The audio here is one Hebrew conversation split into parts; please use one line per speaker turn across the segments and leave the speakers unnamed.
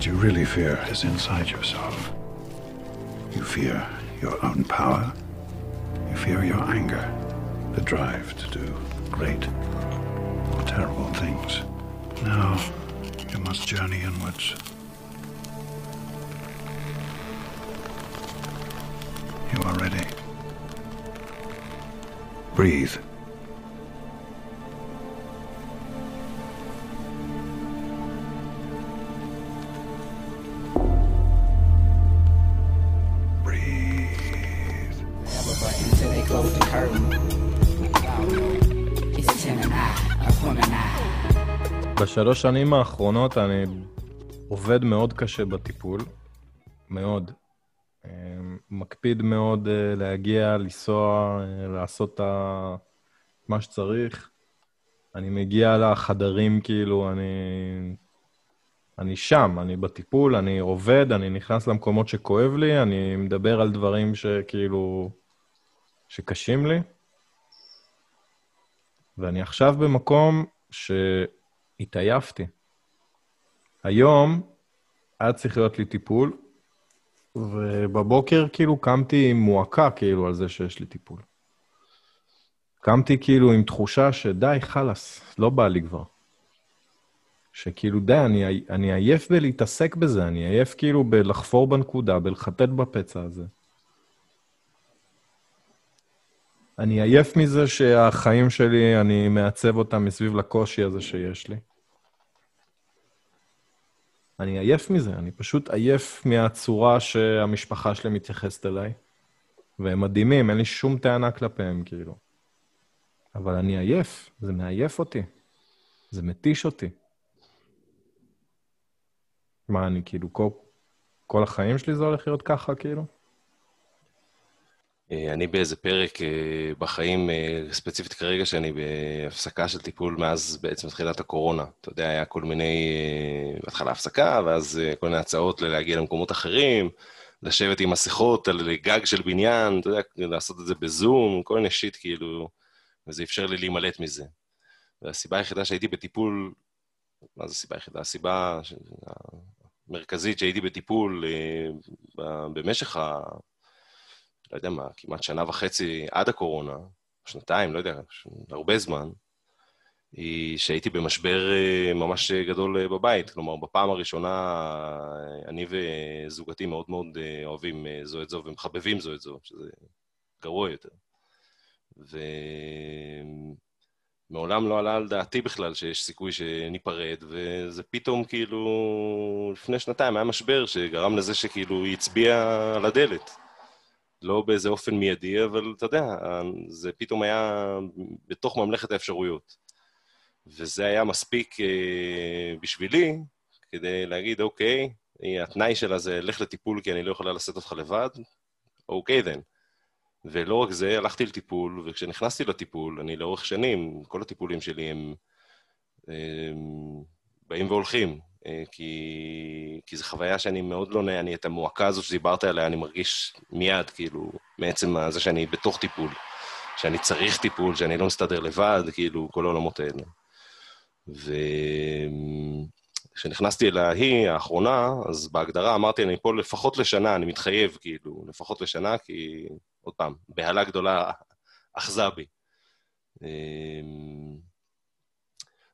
What you really fear is inside yourself. You fear your own power. You fear your anger, the drive to do great or terrible things. Now, you must journey inwards. You are ready. Breathe.
בשלוש שנים האחרונות אני עובד מאוד קשה בטיפול, מאוד. אה, מקפיד מאוד אה, להגיע, לנסוע, אה, לעשות את מה שצריך. אני מגיע לחדרים, כאילו, אני... אני שם, אני בטיפול, אני עובד, אני נכנס למקומות שכואב לי, אני מדבר על דברים שכאילו... שקשים לי. ואני עכשיו במקום שהתעייפתי. היום היה צריך להיות לי טיפול, ובבוקר כאילו קמתי עם מועקה כאילו על זה שיש לי טיפול. קמתי כאילו עם תחושה שדי, חלאס, לא בא לי כבר. שכאילו די, אני, אני עייף בלהתעסק בזה, אני עייף כאילו בלחפור בנקודה, בלחטט בפצע הזה. אני עייף מזה שהחיים שלי, אני מעצב אותם מסביב לקושי הזה שיש לי. אני עייף מזה, אני פשוט עייף מהצורה שהמשפחה שלי מתייחסת אליי. והם מדהימים, אין לי שום טענה כלפיהם, כאילו. אבל אני עייף, זה מעייף אותי. זה מתיש אותי. מה, אני כאילו, כל, כל החיים שלי זה הולך להיות ככה, כאילו?
אה, אני באיזה פרק אה, בחיים, אה, ספציפית כרגע, שאני בהפסקה של טיפול מאז בעצם תחילת הקורונה. אתה יודע, היה כל מיני, בהתחלה הפסקה, ואז כל מיני הצעות להגיע למקומות אחרים, לשבת עם מסכות על גג של בניין, אתה יודע, לעשות את זה בזום, כל מיני שיט, כאילו, וזה אפשר לי להימלט מזה. והסיבה היחידה שהייתי בטיפול, מה זה הסיבה היחידה? הסיבה המרכזית שהייתי בטיפול במשך ה... לא יודע מה, כמעט שנה וחצי עד הקורונה, שנתיים, לא יודע, הרבה זמן, היא שהייתי במשבר ממש גדול בבית. כלומר, בפעם הראשונה אני וזוגתי מאוד מאוד אוהבים זו את זו ומחבבים זו את זו, שזה גרוע יותר. ומעולם לא עלה על דעתי בכלל שיש סיכוי שניפרד, וזה פתאום כאילו, לפני שנתיים היה משבר שגרם לזה שכאילו היא הצביעה על הדלת. לא באיזה אופן מיידי, אבל אתה יודע, זה פתאום היה בתוך ממלכת האפשרויות. וזה היה מספיק אה, בשבילי כדי להגיד, אוקיי, התנאי שלה זה לך לטיפול כי אני לא יכולה לשאת אותך לבד, אוקיי then. ולא רק זה, הלכתי לטיפול, וכשנכנסתי לטיפול, אני לאורך שנים, כל הטיפולים שלי הם, הם באים והולכים, כי, כי זו חוויה שאני מאוד לא נהנה, אני את המועקה הזו שדיברת עליה, אני מרגיש מיד, כאילו, מעצם זה שאני בתוך טיפול, שאני צריך טיפול, שאני לא מסתדר לבד, כאילו, כל העולמות האלה. וכשנכנסתי אל ההיא, האחרונה, אז בהגדרה אמרתי, אני פה לפחות לשנה, אני מתחייב, כאילו, לפחות לשנה, כי, עוד פעם, בהלה גדולה אחזה בי.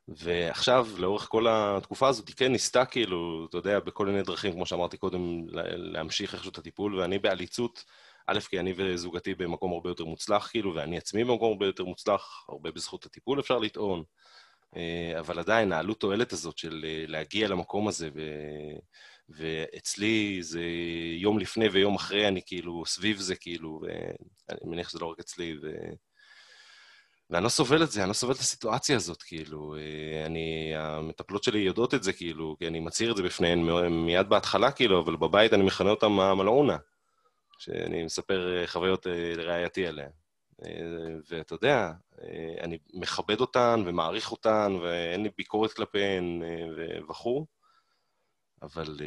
ועכשיו, לאורך כל התקופה הזאת, היא כן ניסתה כאילו, אתה יודע, בכל מיני דרכים, כמו שאמרתי קודם, להמשיך איכשהו את הטיפול, ואני בעליצות, א', כי אני וזוגתי במקום הרבה יותר מוצלח, כאילו, ואני עצמי במקום הרבה יותר מוצלח, הרבה בזכות הטיפול אפשר לטעון, אבל עדיין, העלות תועלת הזאת של להגיע למקום הזה, ו... ואצלי זה יום לפני ויום אחרי, אני כאילו סביב זה, כאילו, ואני מניח שזה לא רק אצלי, ו... ואני לא סובל את זה, אני לא סובל את הסיטואציה הזאת, כאילו, אני, המטפלות שלי יודעות את זה, כאילו, כי אני מצהיר את זה בפניהן מיד בהתחלה, כאילו, אבל בבית אני מכנה אותן המלעונה, שאני מספר חוויות לראייתי עליה. ואתה יודע, אני מכבד אותן ומעריך אותן, ואין לי ביקורת כלפיהן וכו', אבל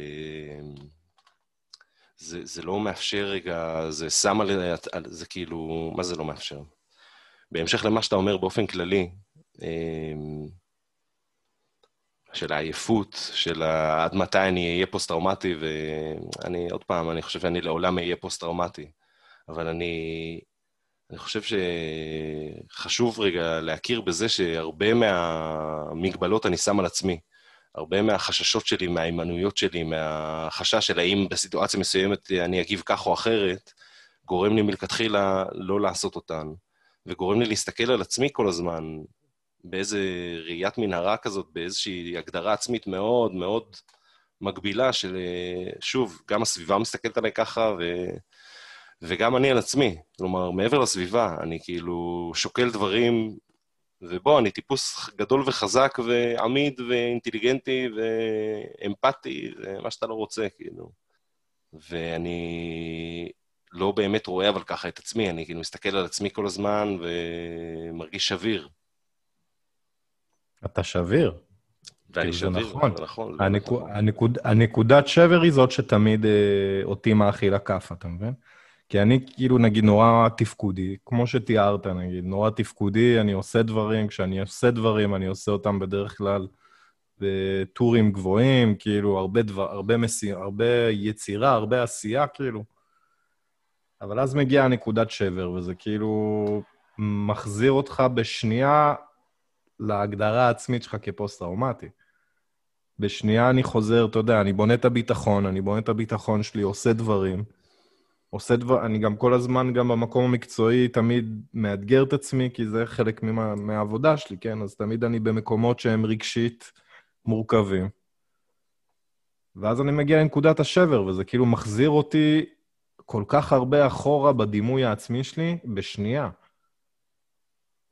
זה, זה לא מאפשר רגע, זה שם על... זה כאילו, מה זה לא מאפשר? בהמשך למה שאתה אומר באופן כללי, של העייפות, של. עד מתי אני אהיה פוסט-טראומטי, ואני, עוד פעם, אני חושב שאני לעולם אהיה פוסט-טראומטי. אבל אני, אני חושב שחשוב רגע להכיר בזה שהרבה מהמגבלות אני שם על עצמי. הרבה מהחששות שלי, מההימנויות שלי, מהחשש של האם בסיטואציה מסוימת אני אגיב כך או אחרת, גורם לי מלכתחילה לא לעשות אותן, וגורם לי להסתכל על עצמי כל הזמן באיזה ראיית מנהרה כזאת, באיזושהי הגדרה עצמית מאוד מאוד מגבילה, של שוב, גם הסביבה מסתכלת עליי ככה, ו... וגם אני על עצמי. כלומר, מעבר לסביבה, אני כאילו שוקל דברים, ובוא, אני טיפוס גדול וחזק ועמיד ואינטליגנטי ואמפתי, ומה שאתה לא רוצה, כאילו. ואני לא באמת רואה אבל ככה את עצמי, אני כאילו מסתכל על עצמי כל הזמן ומרגיש שביר.
אתה שביר.
ואני
כאילו,
שביר,
נכון.
נכון. זה
הנקו-
נכון.
הנקוד, הנקודת שבר היא זאת שתמיד אה, אותי מאכילה כאפה, אתה מבין? כי אני כאילו, נגיד, נורא תפקודי, כמו שתיארת, נגיד, נורא תפקודי, אני עושה דברים, כשאני עושה דברים, אני עושה אותם בדרך כלל בטורים גבוהים, כאילו, הרבה דבר, הרבה, מסי, הרבה יצירה, הרבה עשייה, כאילו. אבל אז מגיעה נקודת שבר, וזה כאילו מחזיר אותך בשנייה להגדרה העצמית שלך כפוסט-טראומטי. בשנייה אני חוזר, אתה יודע, אני בונה את הביטחון, אני בונה את הביטחון שלי, עושה דברים. עושה דבר, אני גם כל הזמן, גם במקום המקצועי, תמיד מאתגר את עצמי, כי זה חלק ממה, מהעבודה שלי, כן? אז תמיד אני במקומות שהם רגשית מורכבים. ואז אני מגיע לנקודת השבר, וזה כאילו מחזיר אותי כל כך הרבה אחורה בדימוי העצמי שלי בשנייה.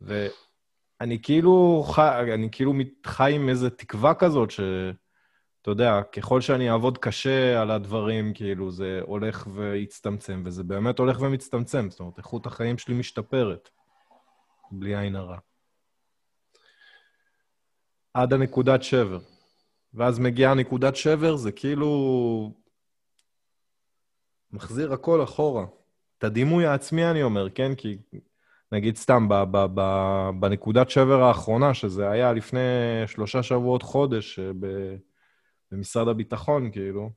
ואני כאילו חי, אני כאילו חי עם איזו תקווה כזאת, ש... אתה יודע, ככל שאני אעבוד קשה על הדברים, כאילו, זה הולך ויצטמצם, וזה באמת הולך ומצטמצם. זאת אומרת, איכות החיים שלי משתפרת, בלי עין הרע. עד הנקודת שבר. ואז מגיעה נקודת שבר, זה כאילו... מחזיר הכל אחורה. את הדימוי העצמי, אני אומר, כן? כי נגיד סתם, ב- ב- ב- בנקודת שבר האחרונה, שזה היה לפני שלושה שבועות, חודש, אה, ב- במשרד הביטחון, כאילו,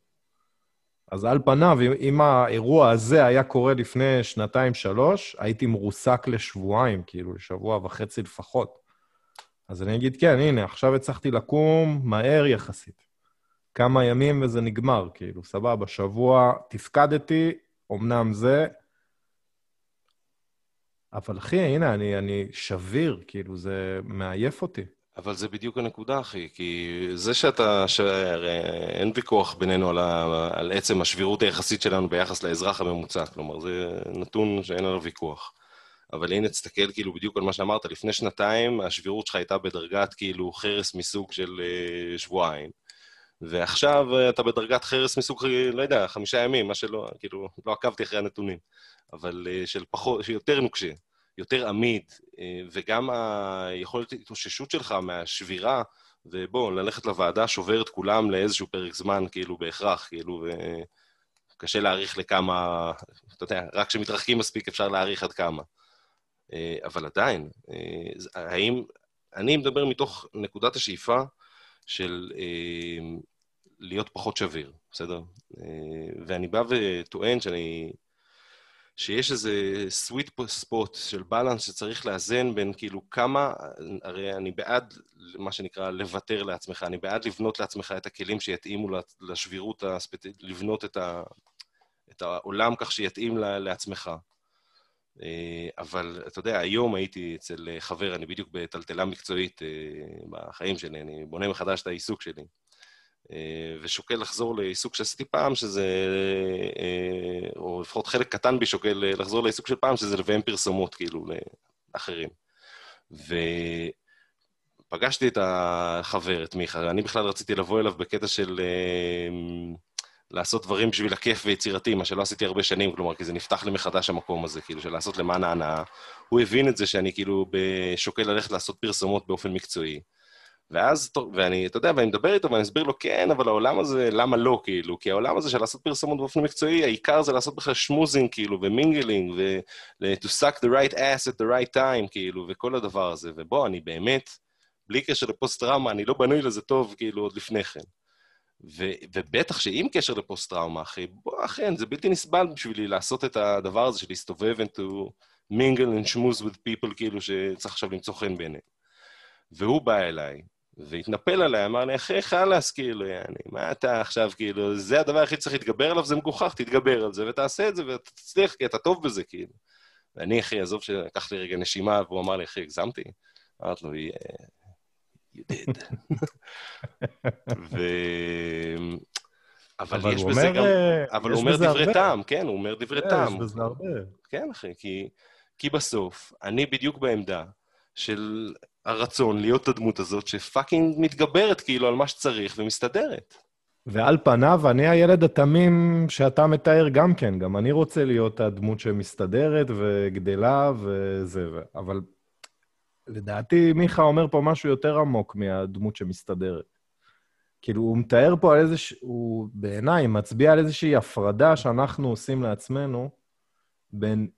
אז על פניו, אם, אם האירוע הזה היה קורה לפני שנתיים-שלוש, הייתי מרוסק לשבועיים, כאילו, לשבוע וחצי לפחות. אז אני אגיד, כן, הנה, עכשיו הצלחתי לקום מהר יחסית. כמה ימים וזה נגמר, כאילו, סבבה, שבוע תפקדתי, אמנם זה, אבל אחי, הנה, אני, אני שביר, כאילו, זה מעייף אותי.
אבל זה בדיוק הנקודה, אחי, כי זה שאתה, שהרי אין ויכוח בינינו על, ה, על עצם השבירות היחסית שלנו ביחס לאזרח הממוצע, כלומר, זה נתון שאין עליו ויכוח. אבל הנה, תסתכל כאילו בדיוק על מה שאמרת, לפני שנתיים השבירות שלך הייתה בדרגת כאילו חרס מסוג של uh, שבועיים, ועכשיו uh, אתה בדרגת חרס מסוג, לא יודע, חמישה ימים, מה שלא, כאילו, לא עקבתי אחרי הנתונים, אבל uh, של פחות, שיותר נוקשה. יותר עמיד, אה, וגם היכולת התאוששות שלך מהשבירה, ובוא, ללכת לוועדה שובר את כולם לאיזשהו פרק זמן, כאילו, בהכרח, כאילו, וקשה להעריך לכמה, אתה יודע, רק כשמתרחקים מספיק אפשר להעריך עד כמה. אה, אבל עדיין, אה, האם, אני מדבר מתוך נקודת השאיפה של אה, להיות פחות שביר, בסדר? אה, ואני בא וטוען שאני... שיש איזה סוויט ספוט של בלנס שצריך לאזן בין כאילו כמה, הרי אני בעד מה שנקרא לוותר לעצמך, אני בעד לבנות לעצמך את הכלים שיתאימו לשבירות הספציפית, לבנות את, ה, את העולם כך שיתאים לעצמך. אה, אבל אתה יודע, היום הייתי אצל חבר, אני בדיוק בטלטלה מקצועית אה, בחיים שלי, אני בונה מחדש את העיסוק שלי. אה, ושוקל לחזור לעיסוק שעשיתי פעם, שזה, אה, או לפחות חלק קטן בי שוקל אה, לחזור לעיסוק של פעם, שזה לביים פרסומות, כאילו, לאחרים. ופגשתי את החבר, את מיכה, אני בכלל רציתי לבוא אליו בקטע של לעשות דברים בשביל הכיף ויצירתי, מה שלא עשיתי הרבה שנים, כלומר, כי זה נפתח לי מחדש המקום הזה, כאילו, של לעשות למען ההנאה. הוא הבין את זה שאני כאילו שוקל ללכת לעשות פרסומות באופן מקצועי. ואז, ואני, אתה יודע, ואני מדבר איתו ואני אסביר לו, כן, אבל העולם הזה, למה לא, כאילו? כי העולם הזה של לעשות פרסומות באופן מקצועי, העיקר זה לעשות בכלל schmoozing, כאילו, ו mingling, ו- to suck the right ass at the right time, כאילו, וכל הדבר הזה. ובוא, אני באמת, בלי קשר לפוסט-טראומה, אני לא בנוי לזה טוב, כאילו, עוד לפני כן. ו, ובטח שעם קשר לפוסט-טראומה, אחי, בוא, אכן, זה בלתי נסבל בשבילי לעשות את הדבר הזה של להסתובב and to mingle and schmooze with people, כאילו שצריך עכשיו למצוא חן בעיניהם. והוא בא אליי, והתנפל עליי, אמר לי, אחי, חלאס, כאילו, יעני, מה אתה עכשיו, כאילו, זה הדבר היחיד שצריך להתגבר עליו, זה מגוחך, תתגבר על זה ותעשה את זה ותצליח, כי אתה טוב בזה, כאילו. ואני, אחי, עזוב שלקח לי רגע נשימה, והוא אמר לי, אחי, הגזמתי? אמרתי לו, yeah, you did. ו... אבל,
אבל
יש בזה
אומר,
גם...
אה,
אבל הוא אומר דברי. טעם, כן, הוא אומר דברי
כן,
טעם.
יש בזה הרבה.
כן, אחי, כי, כי בסוף, אני בדיוק בעמדה של הרצון להיות הדמות הזאת שפאקינג מתגברת כאילו על מה שצריך ומסתדרת.
ועל פניו, אני הילד התמים שאתה מתאר גם כן. גם אני רוצה להיות הדמות שמסתדרת וגדלה וזה. אבל לדעתי, מיכה אומר פה משהו יותר עמוק מהדמות שמסתדרת. כאילו, הוא מתאר פה על איזה... הוא בעיניי מצביע על איזושהי הפרדה שאנחנו עושים לעצמנו בין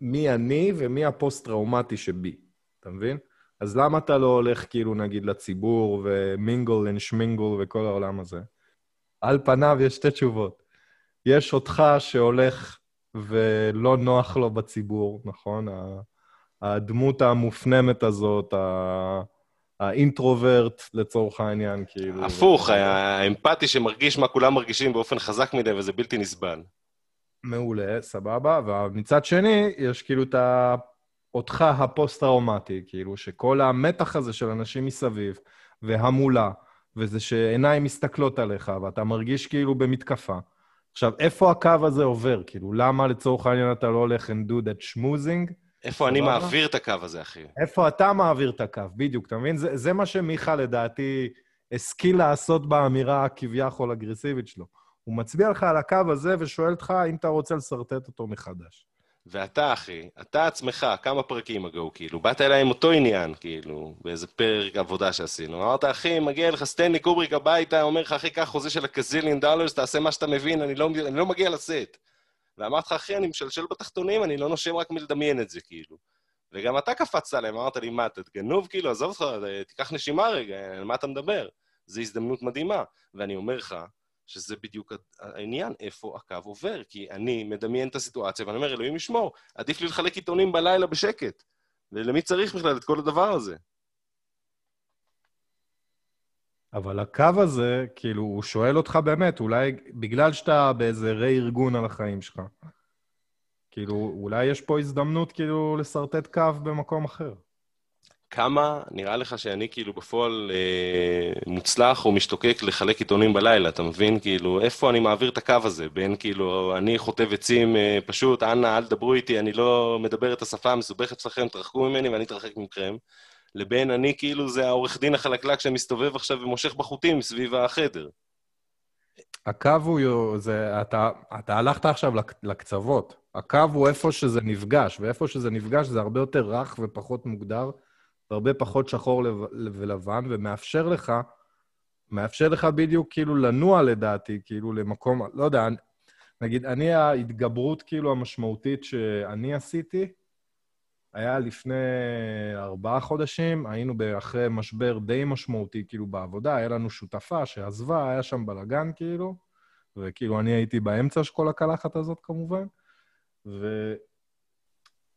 מי אני ומי הפוסט-טראומטי שבי. אתה מבין? אז למה אתה לא הולך כאילו נגיד לציבור ו mingle and shmingle וכל העולם הזה? על פניו יש שתי תשובות. יש אותך שהולך ולא נוח לו בציבור, נכון? הדמות המופנמת הזאת, האינטרוברט לצורך העניין, כאילו.
הפוך, האמפתי שמרגיש מה כולם מרגישים באופן חזק מדי וזה בלתי נסבל.
מעולה, סבבה. ומצד שני, יש כאילו את ה... אותך הפוסט-טראומטי, כאילו, שכל המתח הזה של אנשים מסביב, והמולה, וזה שעיניים מסתכלות עליך, ואתה מרגיש כאילו במתקפה. עכשיו, איפה הקו הזה עובר? כאילו, למה לצורך העניין אתה לא הולך and do that schmoozing?
איפה אני? מעביר את הקו הזה, אחי?
איפה אתה מעביר את הקו? בדיוק, אתה מבין? זה, זה מה שמיכה, לדעתי, השכיל לעשות באמירה הכביכול אגרסיבית שלו. הוא מצביע לך על הקו הזה ושואל אותך אם אתה רוצה לשרטט אותו מחדש.
ואתה, אחי, אתה עצמך, כמה פרקים אגו, כאילו, באת אליי עם אותו עניין, כאילו, באיזה פרק עבודה שעשינו. אמרת, אחי, מגיע לך סטנלי קובריק הביתה, אומר לך, אחי, קח חוזה של הקזיליאן דולרס, תעשה מה שאתה מבין, אני לא, אני לא מגיע לסט. ואמרתי לך, אחי, אני משלשל בתחתונים, אני לא נושם רק מלדמיין את זה, כאילו. וגם אתה קפצת עליהם, אמרת לי, מה, אתה גנוב, כאילו, עזוב אותך, תיקח נשימה רגע, על מה אתה מדבר? זו הזדמנות מדהימה. ואני אומר לך, שזה בדיוק העניין, איפה הקו עובר. כי אני מדמיין את הסיטואציה, ואני אומר, אלוהים ישמור, עדיף לי לחלק עיתונים בלילה בשקט. ולמי צריך בכלל את כל הדבר הזה?
אבל הקו הזה, כאילו, הוא שואל אותך באמת, אולי בגלל שאתה באיזה רה-ארגון על החיים שלך, כאילו, אולי יש פה הזדמנות כאילו לשרטט קו במקום אחר.
כמה נראה לך שאני כאילו בפועל אה, מוצלח או משתוקק לחלק עיתונים בלילה, אתה מבין? כאילו, איפה אני מעביר את הקו הזה? בין כאילו, אני חוטב עצים אה, פשוט, אנא, אל תדברו איתי, אני לא מדבר את השפה המסובכת שלכם, תרחקו ממני ואני אתרחק מכם. לבין אני כאילו זה העורך דין החלקלק שמסתובב עכשיו ומושך בחוטים סביב החדר.
הקו הוא, זה, אתה, אתה הלכת עכשיו לק- לקצוות. הקו הוא איפה שזה נפגש, ואיפה שזה נפגש זה הרבה יותר רך ופחות מוגדר, והרבה פחות שחור לב- ולבן, ומאפשר לך, מאפשר לך בדיוק כאילו לנוע לדעתי, כאילו למקום, לא יודע, נגיד, אני ההתגברות כאילו המשמעותית שאני עשיתי, היה לפני ארבעה חודשים, היינו אחרי משבר די משמעותי כאילו בעבודה, היה לנו שותפה שעזבה, היה שם בלאגן כאילו, וכאילו אני הייתי באמצע של כל הקלחת הזאת כמובן, ו...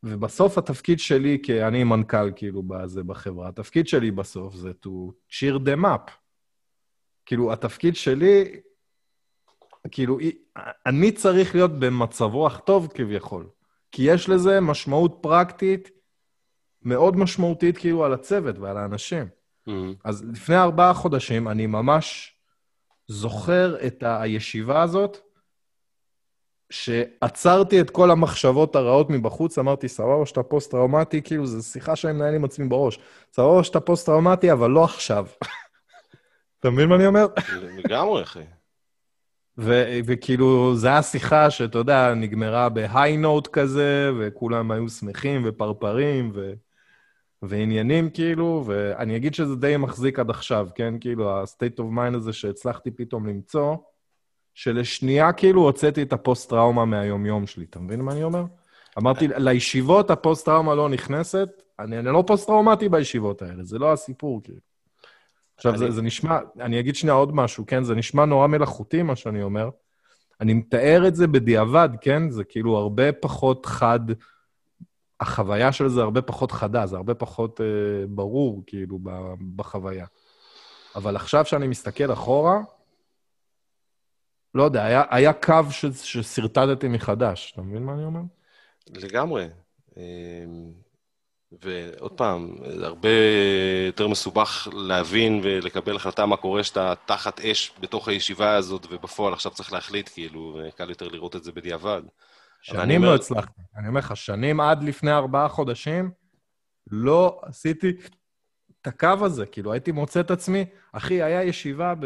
ובסוף התפקיד שלי, כי אני מנכ"ל כאילו בזה בחברה, התפקיד שלי בסוף זה to cheer them up. כאילו, התפקיד שלי, כאילו, אני צריך להיות במצב רוח טוב כביכול. כי יש לזה משמעות פרקטית מאוד משמעותית כאילו על הצוות ועל האנשים.
Mm-hmm.
אז לפני ארבעה חודשים אני ממש זוכר את הישיבה הזאת, שעצרתי את כל המחשבות הרעות מבחוץ, אמרתי, סבבה שאתה פוסט-טראומטי, כאילו, זו שיחה שאני מנהל עם עצמי בראש. סבבה שאתה פוסט-טראומטי, אבל לא עכשיו. אתה מבין מה אני אומר?
לגמרי, אחי.
ו- וכאילו, זו הייתה שיחה שאתה יודע, נגמרה ב high note כזה, וכולם היו שמחים ופרפרים ו- ועניינים, כאילו, ואני אגיד שזה די מחזיק עד עכשיו, כן? כאילו, ה-state of mind הזה שהצלחתי פתאום למצוא, שלשנייה כאילו הוצאתי את הפוסט-טראומה מהיומיום שלי. אתה מבין מה אני אומר? אמרתי, לישיבות הפוסט-טראומה לא נכנסת, אני, אני לא פוסט-טראומטי בישיבות האלה, זה לא הסיפור, כאילו. עכשיו, זה,
אני-
זה נשמע, אני אגיד שנייה עוד משהו, כן? זה נשמע נורא מלאכותי, מה שאני אומר. אני מתאר את זה בדיעבד, כן? זה כאילו הרבה פחות חד, החוויה של זה הרבה פחות חדה, זה הרבה פחות אה, ברור, כאילו, ב- בחוויה. אבל עכשיו שאני מסתכל אחורה, לא יודע, היה, היה קו ש, ששרטטתי מחדש, אתה מבין מה אני אומר?
לגמרי. אמ, ועוד פעם, הרבה יותר מסובך להבין ולקבל החלטה מה קורה שאתה תחת אש בתוך הישיבה הזאת, ובפועל עכשיו צריך להחליט, כאילו, קל יותר לראות את זה בדיעבד.
שנים
אומר-
לא הצלחתי. אני אומר לך, שנים עד לפני ארבעה חודשים, לא עשיתי את הקו הזה. כאילו, הייתי מוצא את עצמי, אחי, היה ישיבה ב...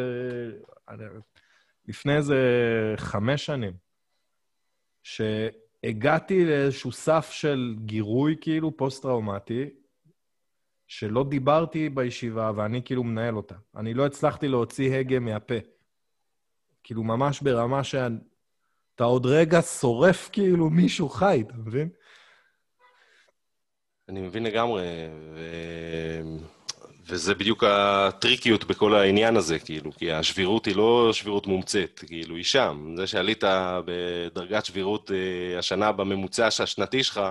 לפני איזה חמש שנים, שהגעתי לאיזשהו סף של גירוי, כאילו, פוסט-טראומטי, שלא דיברתי בישיבה, ואני כאילו מנהל אותה. אני לא הצלחתי להוציא הגה מהפה. כאילו, ממש ברמה שה... אתה עוד רגע שורף כאילו מישהו חי, אתה מבין?
אני מבין לגמרי, ו... וזה בדיוק הטריקיות בכל העניין הזה, כאילו, כי השבירות היא לא שבירות מומצאת, כאילו, היא שם. זה שעלית בדרגת שבירות אה, השנה בממוצע השנתי שלך,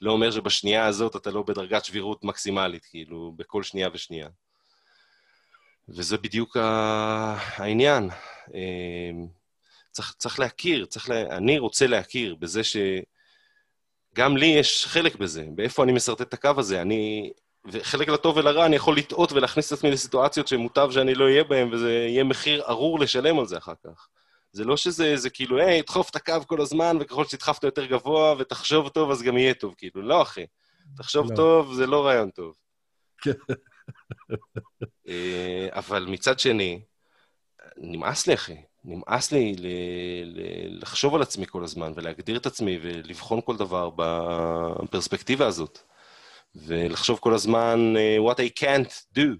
לא אומר שבשנייה הזאת אתה לא בדרגת שבירות מקסימלית, כאילו, בכל שנייה ושנייה. וזה בדיוק העניין. אה, צריך, צריך להכיר, צריך לה... אני רוצה להכיר בזה ש... גם לי יש חלק בזה, באיפה אני משרטט את הקו הזה. אני, וחלק לטוב ולרע, אני יכול לטעות ולהכניס את עצמי לסיטואציות שמוטב שאני לא אהיה בהן, וזה יהיה מחיר ארור לשלם על זה אחר כך. זה לא שזה זה כאילו, היי, דחוף את הקו כל הזמן, וככל שתדחף אותו יותר גבוה ותחשוב טוב, אז גם יהיה טוב. כאילו, לא, אחי. תחשוב
לא.
טוב, זה לא רעיון טוב.
כן.
אה, אבל מצד שני, נמאס לי, אחי. נמאס לי ל- ל- לחשוב על עצמי כל הזמן, ולהגדיר את עצמי, ולבחון כל דבר בפרספקטיבה הזאת. ולחשוב כל הזמן, אה, what I can't do.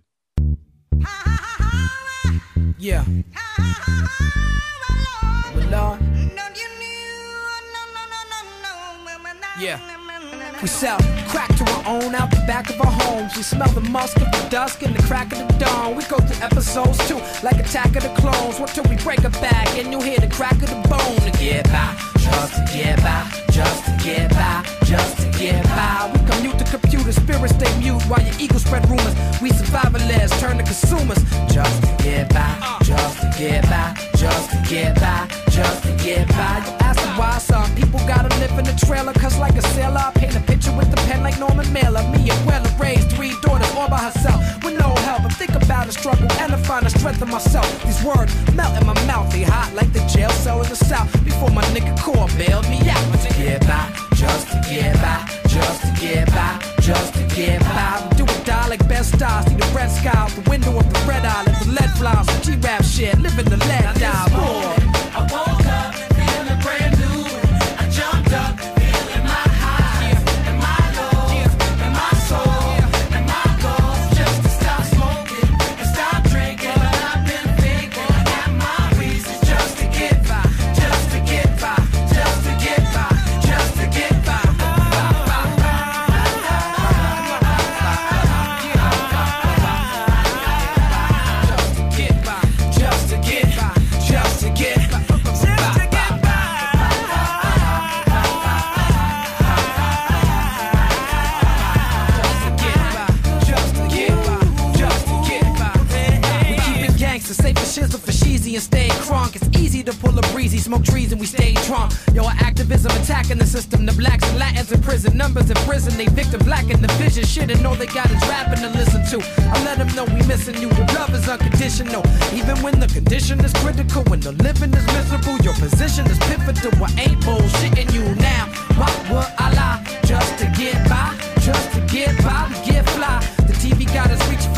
Yeah. But Lord, yeah. We sell crack to our own out the back of our homes. We smell the musk of the dusk and the crack of the dawn. We go through episodes too, like Attack of the Clones. What till we break a back and you hear the crack of the bone to get by, just to get by, just to get by, just to get by. We commute to computer, spirits stay mute while your ego spread rumors. We survivalists turn to consumers, just to get by, just to get by, just to get by, just to get by. In a trailer, cause like a sailor, I paint a picture with the pen like Norman Mailer. Me and Weller raised three daughters all by herself with no help. And think about the struggle and to find the strength in myself. These words melt in my mouth, they hot like the jail cell in the south. Before my nigga core bailed me out. To get by, just to get by, just to get by, just to get by. Do it die like best stars, see the red sky out the window of the red eye, let the lead flies, G-rap shit, living the lead die. Boy. Smoke trees and we stay drunk. Yo, our activism attacking the system. The blacks and Latins in prison, numbers in prison. They victim lacking the vision. Shit, and all they got is rapping to listen to. I let them know we missing you. The love is unconditional. Even when the condition is critical, when the living is miserable, your position is pivotal. I ain't bullshitting you now. Why would I lie? Just to get by, just to get by, we get fly. The TV got us reaching